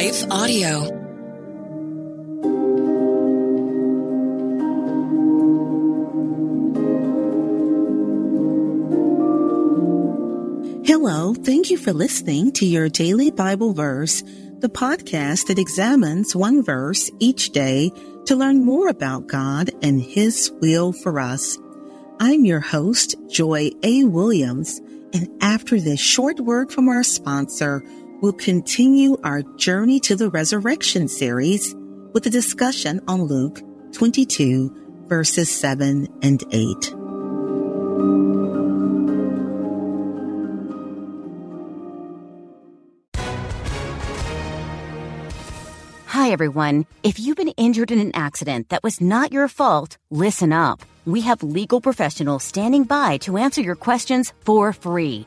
Life Audio. Hello, thank you for listening to your daily Bible verse, the podcast that examines one verse each day to learn more about God and His will for us. I'm your host, Joy A. Williams, and after this short word from our sponsor, we'll continue our Journey to the Resurrection series with a discussion on Luke 22, verses 7 and 8. Hi, everyone. If you've been injured in an accident that was not your fault, listen up. We have legal professionals standing by to answer your questions for free.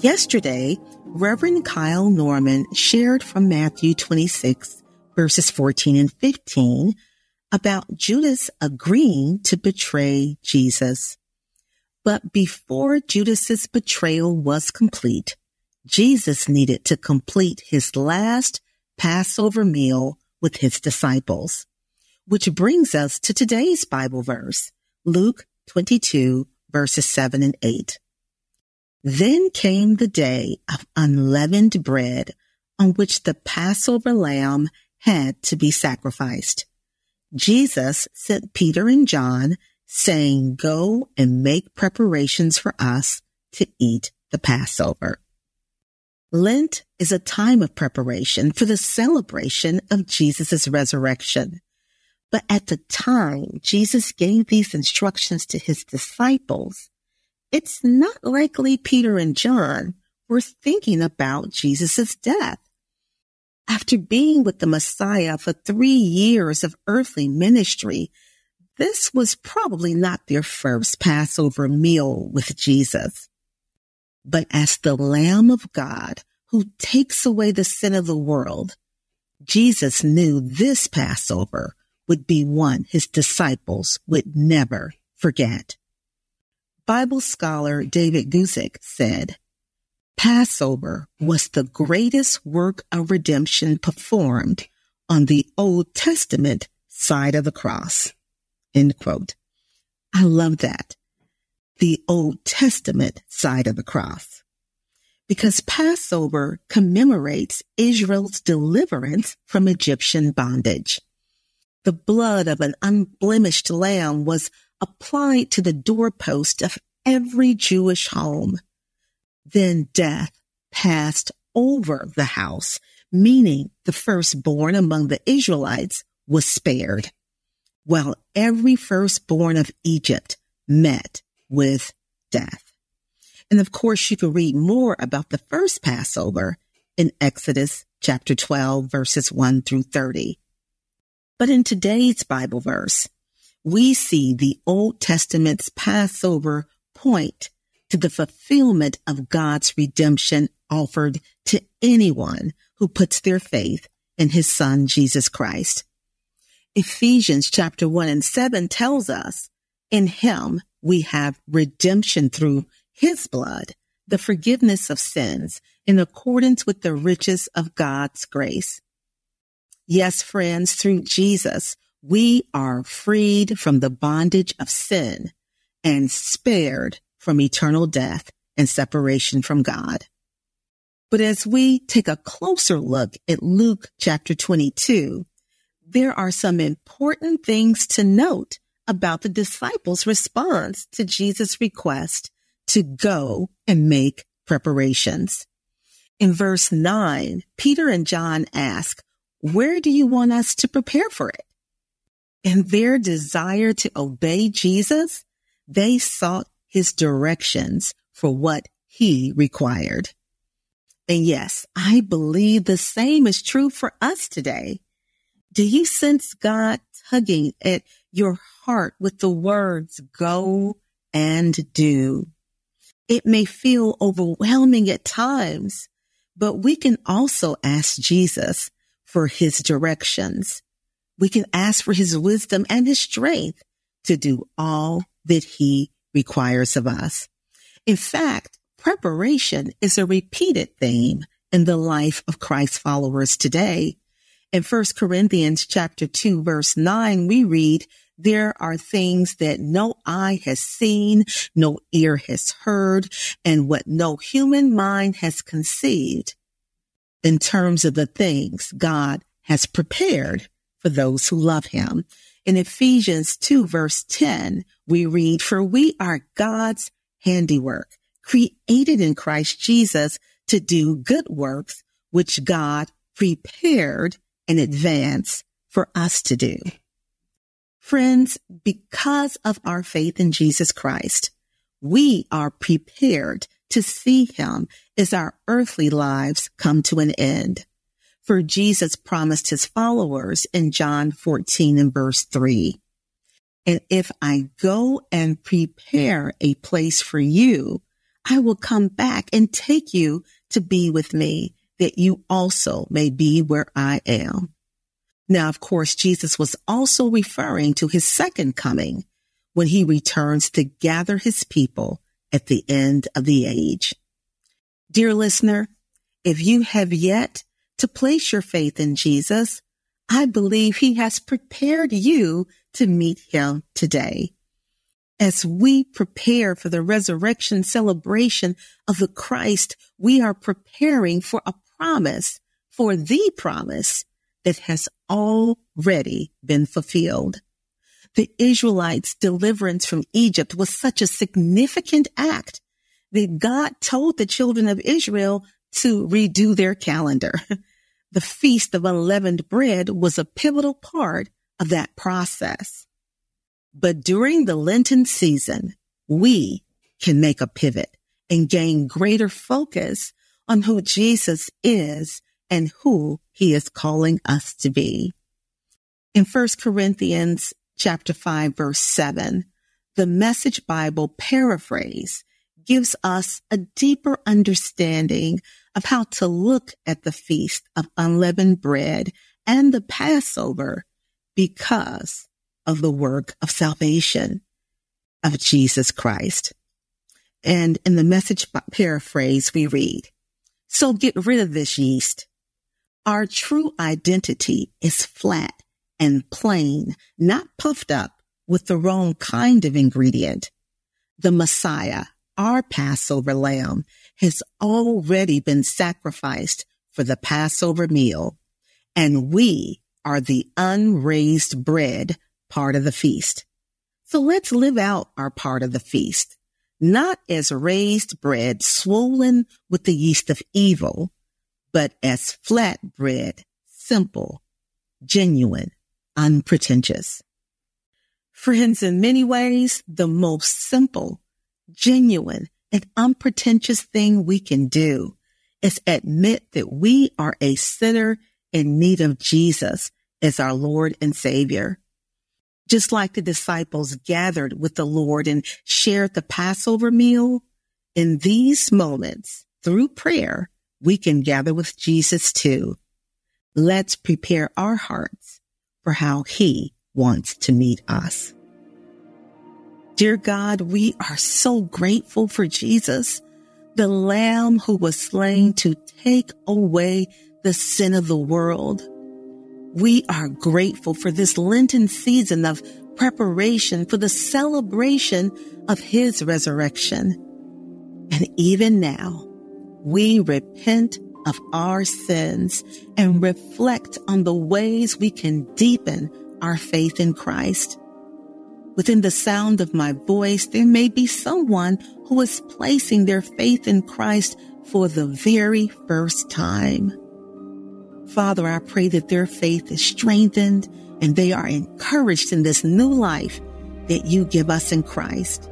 Yesterday, Reverend Kyle Norman shared from Matthew 26, verses 14 and 15 about Judas agreeing to betray Jesus. But before Judas's betrayal was complete, Jesus needed to complete his last Passover meal with his disciples, which brings us to today's Bible verse, Luke 22 verses 7 and 8. Then came the day of unleavened bread on which the Passover lamb had to be sacrificed. Jesus sent Peter and John saying, go and make preparations for us to eat the Passover. Lent is a time of preparation for the celebration of Jesus' resurrection. But at the time Jesus gave these instructions to his disciples, it's not likely Peter and John were thinking about Jesus' death. After being with the Messiah for three years of earthly ministry, this was probably not their first Passover meal with Jesus. But as the Lamb of God who takes away the sin of the world, Jesus knew this Passover would be one his disciples would never forget. Bible scholar David Guzik said, Passover was the greatest work of redemption performed on the Old Testament side of the cross. End quote. I love that. The Old Testament side of the cross. Because Passover commemorates Israel's deliverance from Egyptian bondage. The blood of an unblemished lamb was applied to the doorpost of every Jewish home. Then death passed over the house, meaning the firstborn among the Israelites was spared, while every firstborn of Egypt met with death. And of course, you can read more about the first Passover in Exodus chapter 12, verses 1 through 30. But in today's Bible verse, we see the Old Testament's Passover point to the fulfillment of God's redemption offered to anyone who puts their faith in his son, Jesus Christ. Ephesians chapter 1 and 7 tells us, in him we have redemption through his blood, the forgiveness of sins in accordance with the riches of God's grace. Yes, friends, through Jesus, we are freed from the bondage of sin and spared from eternal death and separation from God. But as we take a closer look at Luke chapter 22, there are some important things to note about the disciples' response to Jesus' request to go and make preparations. In verse nine, Peter and John ask, where do you want us to prepare for it? In their desire to obey Jesus, they sought his directions for what he required. And yes, I believe the same is true for us today. Do you sense God tugging at your heart with the words go and do? It may feel overwhelming at times, but we can also ask Jesus for his directions. We can ask for his wisdom and his strength to do all that he requires of us. In fact, preparation is a repeated theme in the life of Christ followers today. In 1 Corinthians chapter 2 verse 9, we read, there are things that no eye has seen, no ear has heard, and what no human mind has conceived in terms of the things God has prepared for those who love him. In Ephesians 2 verse 10, we read, for we are God's handiwork created in Christ Jesus to do good works, which God prepared in advance for us to do. Friends, because of our faith in Jesus Christ, we are prepared to see him as our earthly lives come to an end. For Jesus promised his followers in John 14 and verse 3. And if I go and prepare a place for you, I will come back and take you to be with me that you also may be where I am. Now, of course, Jesus was also referring to his second coming when he returns to gather his people at the end of the age. Dear listener, if you have yet to place your faith in Jesus, I believe he has prepared you to meet him today as we prepare for the resurrection celebration of the Christ, we are preparing for a promise, for the promise that has already been fulfilled. The Israelites' deliverance from Egypt was such a significant act that God told the children of Israel to redo their calendar. The Feast of Unleavened Bread was a pivotal part of that process. But during the Lenten season, we can make a pivot and gain greater focus on who Jesus is and who he is calling us to be. In 1 Corinthians chapter 5 verse 7, the message Bible paraphrase gives us a deeper understanding of how to look at the feast of unleavened bread and the Passover because of the work of salvation of Jesus Christ. And in the message paraphrase, we read, so get rid of this yeast. Our true identity is flat and plain, not puffed up with the wrong kind of ingredient. The Messiah, our Passover lamb, has already been sacrificed for the Passover meal, and we are the unraised bread part of the feast. So let's live out our part of the feast, not as raised bread swollen with the yeast of evil, but as flat bread, simple, genuine, unpretentious. Friends, in many ways, the most simple, genuine, and unpretentious thing we can do is admit that we are a sinner in need of Jesus as our Lord and Savior. Just like the disciples gathered with the Lord and shared the Passover meal, in these moments, through prayer, we can gather with Jesus too. Let's prepare our hearts for how he wants to meet us. Dear God, we are so grateful for Jesus, the lamb who was slain to take away the sin of the world. We are grateful for this Lenten season of preparation for the celebration of his resurrection. And even now, we repent of our sins and reflect on the ways we can deepen our faith in Christ. Within the sound of my voice, there may be someone who is placing their faith in Christ for the very first time. Father, I pray that their faith is strengthened and they are encouraged in this new life that you give us in Christ.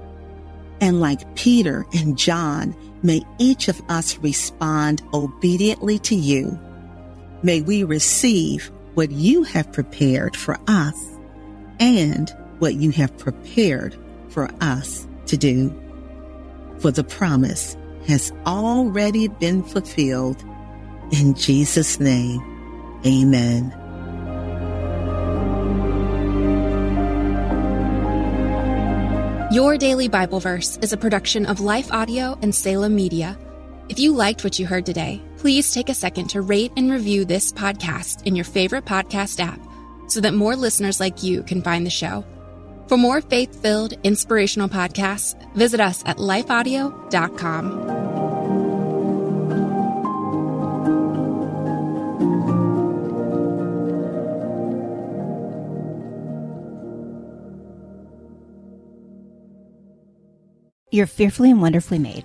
And like Peter and John, may each of us respond obediently to you. May we receive what you have prepared for us and what you have prepared for us to do. For the promise has already been fulfilled. In Jesus' name, amen. Your Daily Bible Verse is a production of Life Audio and Salem Media. If you liked what you heard today, please take a second to rate and review this podcast in your favorite podcast app so that more listeners like you can find the show. For more faith filled, inspirational podcasts, visit us at lifeaudio.com. You're fearfully and wonderfully made.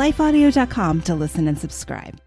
lifeaudio.com to listen and subscribe.